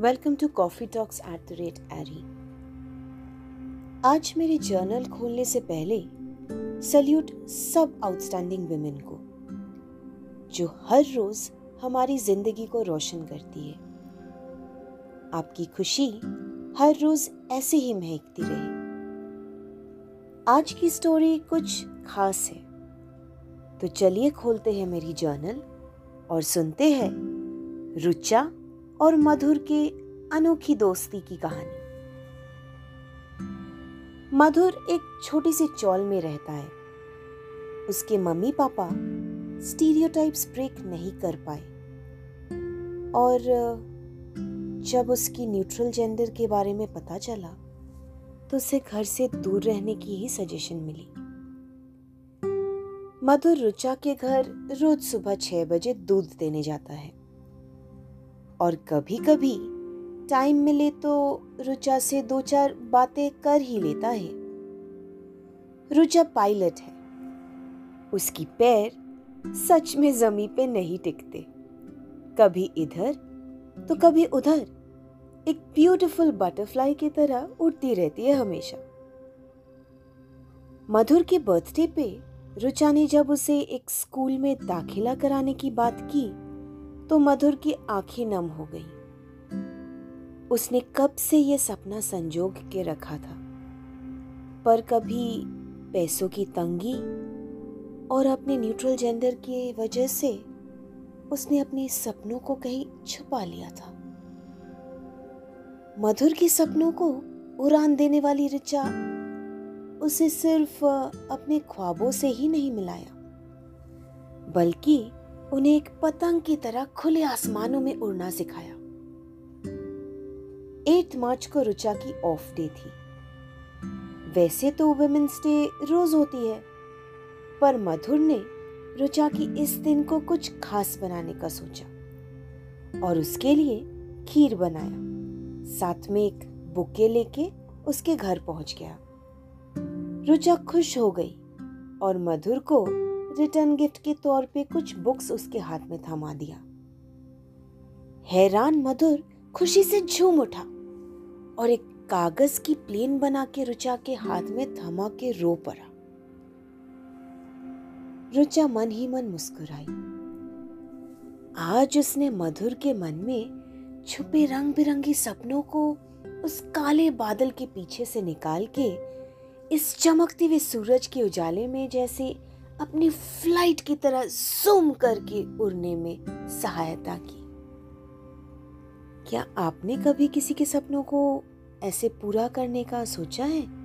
Welcome to coffee talks at the rate एरी आज मेरे journal खोलने से पहले सल्यूट सब आउटस्टैंडिंग वुमेन को, जो हर रोज हमारी ज़िंदगी को रोशन करती है। आपकी खुशी हर रोज ऐसे ही महकती रहे। आज की स्टोरी कुछ खास है। तो चलिए खोलते हैं मेरी जर्नल और सुनते हैं रुचा और मधुर के अनोखी दोस्ती की कहानी। मधुर एक छोटी सी चौल में रहता है। उसके मम्मी पापा स्टीरियोटाइप्स ब्रेक नहीं कर पाए। और, जब उसकी न्यूट्रल जेंडर के बारे में पता चला तो उसे घर से दूर रहने की ही सजेशन मिली। मधुर रुचा के घर रोज सुबह छह बजे दूध देने जाता है। और कभी कभी टाइम मिले तो रुचा से दो चार बातें कर ही लेता है। रुचा पायलट है। उसकी पैर सच में जमी पे नहीं टिकते। कभी इधर तो कभी उधर। एक ब्यूटीफुल बटरफ्लाई की तरह उड़ती रहती है हमेशा। मधुर के बर्थडे पे रुचा ने जब उसे एक स्कूल में दाखिला कराने की बात की तो मधुर की आँखें नम हो गई। उसने कब से यह सपना संजोग के रखा था? पर कभी पैसों की तंगी और अपने न्यूट्रल जेंडर की वजह से उसने अपने सपनों को कहीं छुपा लिया था। मधुर के सपनों को उड़ान देने वाली रिचा उसे सिर्फ़ अपने ख्वाबों से ही नहीं मिलाया, बल्कि उन्हें एक पतंग की तरह खुले आसमानों में उड़ना सिखाया। एट मार्च को रुचा की ऑफ़ डे थी। वैसे तो वुमेन्स डे रोज होती है, पर मधुर ने रुचा की इस दिन को कुछ खास बनाने का सोचा और उसके लिए खीर बनाया। साथ में एक बुके लेके उसके घर पहुँच गया। रुचा खुश हो गई और मधुर को रिटर्न गिफ्ट के तौर पे कुछ बुक्स उसके हाथ में थमा दिया। हैरान मधुर खुशी से झूम उठा और एक कागज़ की प्लेन बना के रुचा के हाथ में थमा के रो पड़ा। रुचा मन ही मन मुस्कुराई। आज उसने मधुर के मन में छुपे रंग बिरंगी सपनों को उस काले बादल के पीछे से निकाल के इस चमकते हुए सूरज के उजाले में जैसे अपनी फ़्लाइट की तरह जूम करके उड़ने में सहायता की। क्या आपने कभी किसी के सपनों को ऐसे पूरा करने का सोचा है?